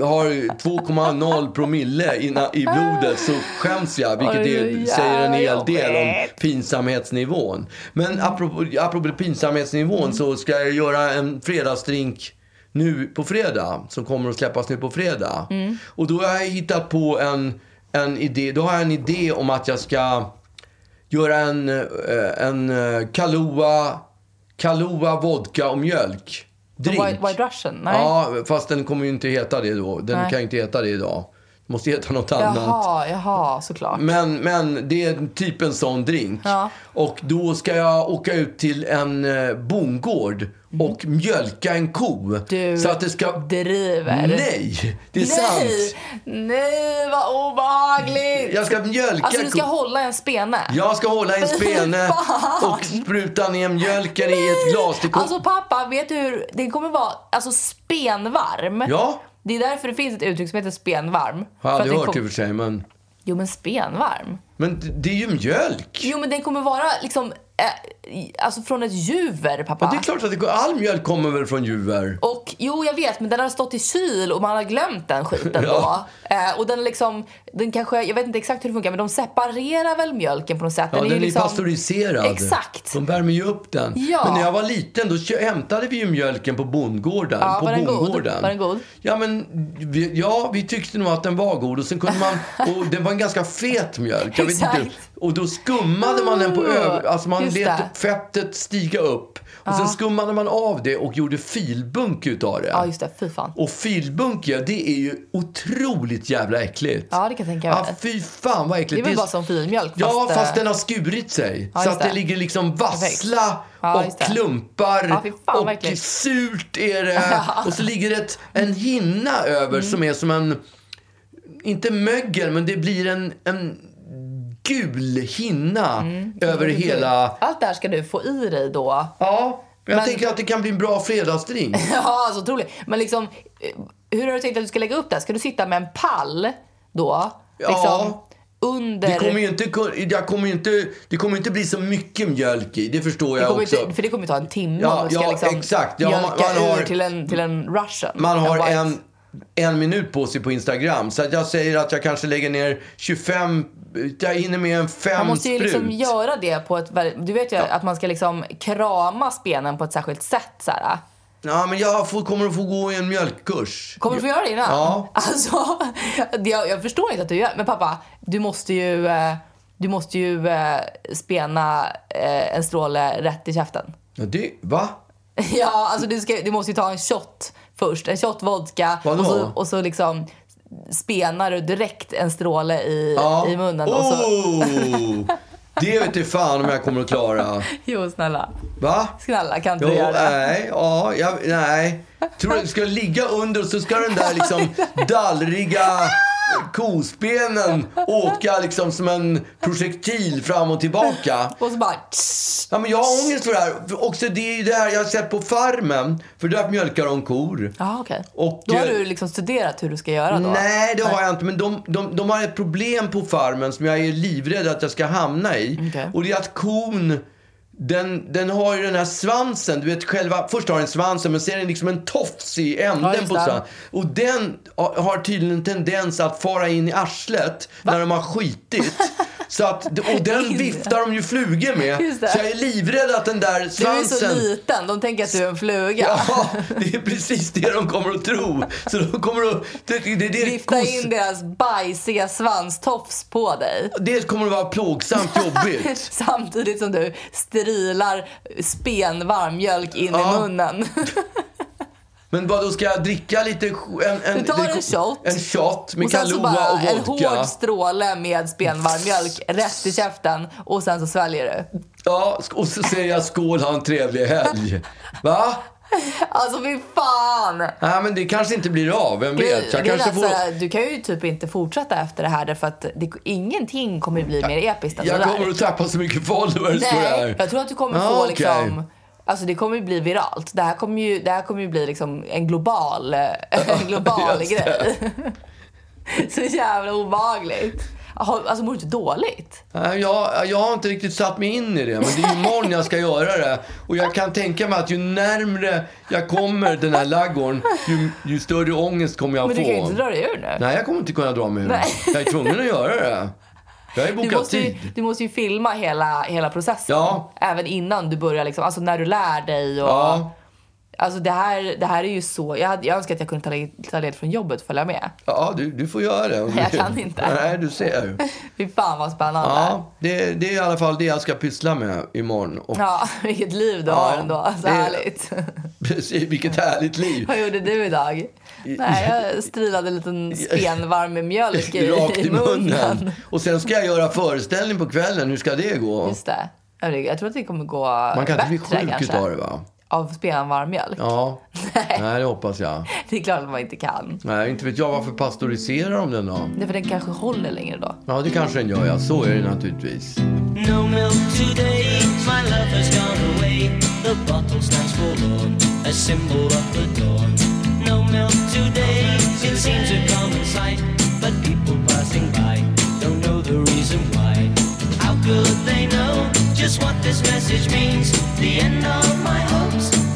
har 2,0 promille i, na- i blodet så skäms jag. Vilket är, säger en hel del om pinsamhetsnivån. Men apropå, apropå pinsamhetsnivån så ska jag göra en fredagsdrink nu på fredag. Som kommer att släppas nu på fredag.
Mm.
Och då har jag hittat på en, en idé. Då har jag en idé om att jag ska göra en, eh, en eh, Kahlua, Kahlua vodka och mjölk. Drink.
White, White Russian? Nej.
Ja, fast den kommer ju inte heta det då. Den
Nej.
kan ju inte heta det idag. Måste heta något annat.
Jaha, jaha, såklart.
Men, men det är typ en sån drink.
Ja.
Och då ska jag åka ut till en eh, bondgård och mjölka en ko.
Mm. Du
så att det ska...
driver.
Nej, det är
Nej,
sant.
nej vad obehagligt.
Jag ska mjölka
Alltså du ska
ko-
hålla en spene.
Jag ska hålla en spene <laughs> och spruta ner mjölken i ett glas till ko-
Alltså pappa, vet du hur det kommer vara? Alltså spenvarm.
Ja,
Det är därför det finns ett uttryck som heter spenvarm.
har
För att
aldrig
den
hört
kom-
i och för sig. Men,
Jo men spenvarm.
men det- det är ju mjölk.
Jo men den kommer vara liksom, alltså från ett juver pappa.
Ja, det är klart att det går, all mjölk kommer väl från djur.
Och jo, jag vet, men den har stått i kyl och man har glömt den skiten <laughs>
Ja.
då. Eh, och den liksom, den kanske, jag vet inte exakt hur det funkar, men de separerar väl mjölken på något sätt.
Ja, den
ju
är
liksom-
pasteuriserad.
Exakt.
De värmer ju upp den.
Ja.
Men när jag var liten då hämtade vi ju mjölken på bondgården.
Ja,
på
var den god?
bondgården.
Var den god?
Ja, men vi, ja, vi tyckte nog att den var god. Och sen kunde man, <laughs> och det var en ganska fet mjölk. Jag vet inte,
Exakt.
Och då skummade man den på över, alltså man lät fettet stiga upp. Och sen skummade man av det och gjorde filbunk utav det.
Ja, just det. Fy fan.
Och filbunk, ja, det är ju otroligt jävla äckligt.
Ja, det kan jag tänka
Ja,
mig.
fy fan vad äckligt.
Det är väl bara som filmjölk,
Ja,
fast,
fast
eh,
den har skurit sig.
Ja,
så att det
det.
ligger liksom vassla
Ja,
och klumpar.
Ja, fan,
och
verkligen.
surt är det. <laughs> och så ligger det en hinna över
Mm.
som är som en, inte mögel, men det blir en, en gul hinna
Mm.
över hela...
Allt det här ska du få i dig då.
Ja, men jag
Men-
tänker att det kan bli en bra fredagsdrink. <laughs>
Ja, alltså otroligt. Men liksom, eh, hur har du tänkt att du ska lägga upp det? här? Ska du sitta med en pall då?
Ja.
Liksom, under...
Det kommer ju inte, jag kommer ju inte, det kommer inte bli så mycket mjölk i, det förstår
det
jag
kommer
också.
inte, för det kommer ta en timme
Ja,
om du ska
ja,
liksom
exakt. Ja, man-
mjölka
man har-
ur till en, till en russian.
Man har
white.
en, en minut på sig på Instagram. Så jag säger att jag kanske lägger ner 25, jag hinner med en fem
Man måste ju liksom göra det på ett. Du vet ju att man ska liksom krama spenen på ett särskilt sätt. Så här.
Ja, men jag får, kommer att få gå i en mjölkkurs.
Kommer du få göra det innan?
Ja.
Alltså, <laughs> jag, jag förstår inte att du gör Men pappa, du måste ju, eh, du måste ju eh, spena eh, en stråle rätt i käften.
Ja, det, va? <laughs>
Ja, alltså du, ska, du måste ju ta en shot först. En shot vodka.
Vadå?
Och så, och så liksom spenar du direkt en stråle i,
Ja.
i munnen. Och så,
Oh, det vet du fan om jag kommer att klara. <laughs>
jo, snälla.
Va?
Snälla, kan inte
Jo,
du göra det?
nej, ja, jag, nej. Tror du ska ligga under och så ska den där liksom <laughs> dallriga kospenen åka liksom som en projektil fram och tillbaka. <laughs>
Och så bara...
Ja, men jag har ångest för det här. Också det är ju det här jag har sett på Farmen. För där mjölkar de kor.
Ja, okej.
Och,
Då har
eh,
du liksom studerat hur du ska göra då?
Nej, det har jag inte. Men de, de, de har ett problem på farmen som jag är livrädd att jag ska hamna i.
Okej.
Och det är att kon, den, den har ju den här svansen. Du vet själva, först har den svansen men sen är det liksom en tofs i
Ja,
änden
just
på svansen. Och den har tydligen en tendens att fara in i arslet när de har skitit. Så att, och den <laughs> viftar de ju flugor med. Så jag är livrädd att den där
Du är
svansen...
så liten, de tänker att du är en fluga.
Ja, det är precis det de kommer att tro. Så de kommer att... Det, det, det,
Vifta
kos-
in deras bajsiga svanstofs på dig.
det kommer att vara plågsamt jobbigt. <laughs>
Samtidigt som du strilar spenvarm mjölk in
Ja.
i munnen. <laughs>
Men vad då ska jag dricka lite... En, en,
Du tar en shot.
En shot med
och sen så
Kahlua
bara
och
en
vodka.
hård stråle med spenvarm mjölk rätt i käften och sen så sväljer du.
Ja, och så säger jag skål, ha en trevlig helg. <laughs> Va?
Alltså fy fan!
Nej, men det kanske inte blir av. Vem vet? Jag kanske får...
du kan ju typ inte fortsätta efter det här därför att det, ingenting kommer bli mer episkt än
Jag
sådär.
kommer att tappa så mycket followers på det
Nej,
här.
jag tror att du kommer
Ja,
få
okej.
liksom... Alltså det kommer ju bli viralt. Det här kommer ju, det här kommer ju bli liksom en global, <laughs> en global grej. <laughs> Så jävla obehagligt. Alltså mår du inte dåligt?
Jag, jag har inte riktigt satt mig in i det, men det är imorgon jag ska göra det. Och jag kan tänka mig att ju närmre jag kommer den här laggården, ju, ju större ångest kommer jag
Men
få.
du kan ju inte dra dig ur nu.
Nej, jag kommer inte kunna dra mig ur.
Nej.
Jag är tvungen att göra det. Jag har ju
Du
bokat
måste, ju,
tid.
du måste ju filma hela, hela processen.
Ja.
Även innan du börjar, liksom, alltså när du lär dig och
Ja.
Alltså det här, det här är ju så... Jag, jag önskar att jag kunde ta, le- ta led från jobbet och följa med.
Ja, du, du får göra det. <laughs>
Jag kan inte.
Nej, du ser.
Fy fan vad spännande.
Ja, det, det är i alla fall det jag ska pyssla med imorgon. Och
Ja, <laughs> vilket liv du
Ja,
har ändå. Så
det-
härligt. <laughs>
precis, vilket härligt liv.
Vad gjorde du idag? Nej, jag strilade en liten spenvarm med mjölk i,
Rakt i munnen.
munnen.
Och sen ska jag göra föreställning på kvällen. Hur ska det gå?
Just det. Jag tror att det kommer gå
Man kan inte bli
bättre
sjuk utav det va?
Av spenvarm mjölk?
Ja. <laughs>
Nej.
Nej, det hoppas jag.
Det är klart att man inte kan.
Nej, inte vet jag varför pastoriserar de den då?
Det är för den kanske håller längre då.
Ja, det kanske den gör ja. Så är det naturligtvis.
No milk today, my love has gone away. The bottle stands forlorn, a symbol of the dawn. No milk today, it seems a common sight. But people passing by don't know the reason why. How could they know just what this message means? The end of my hopes,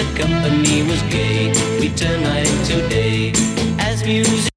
The company was gay, we turn night into day. As music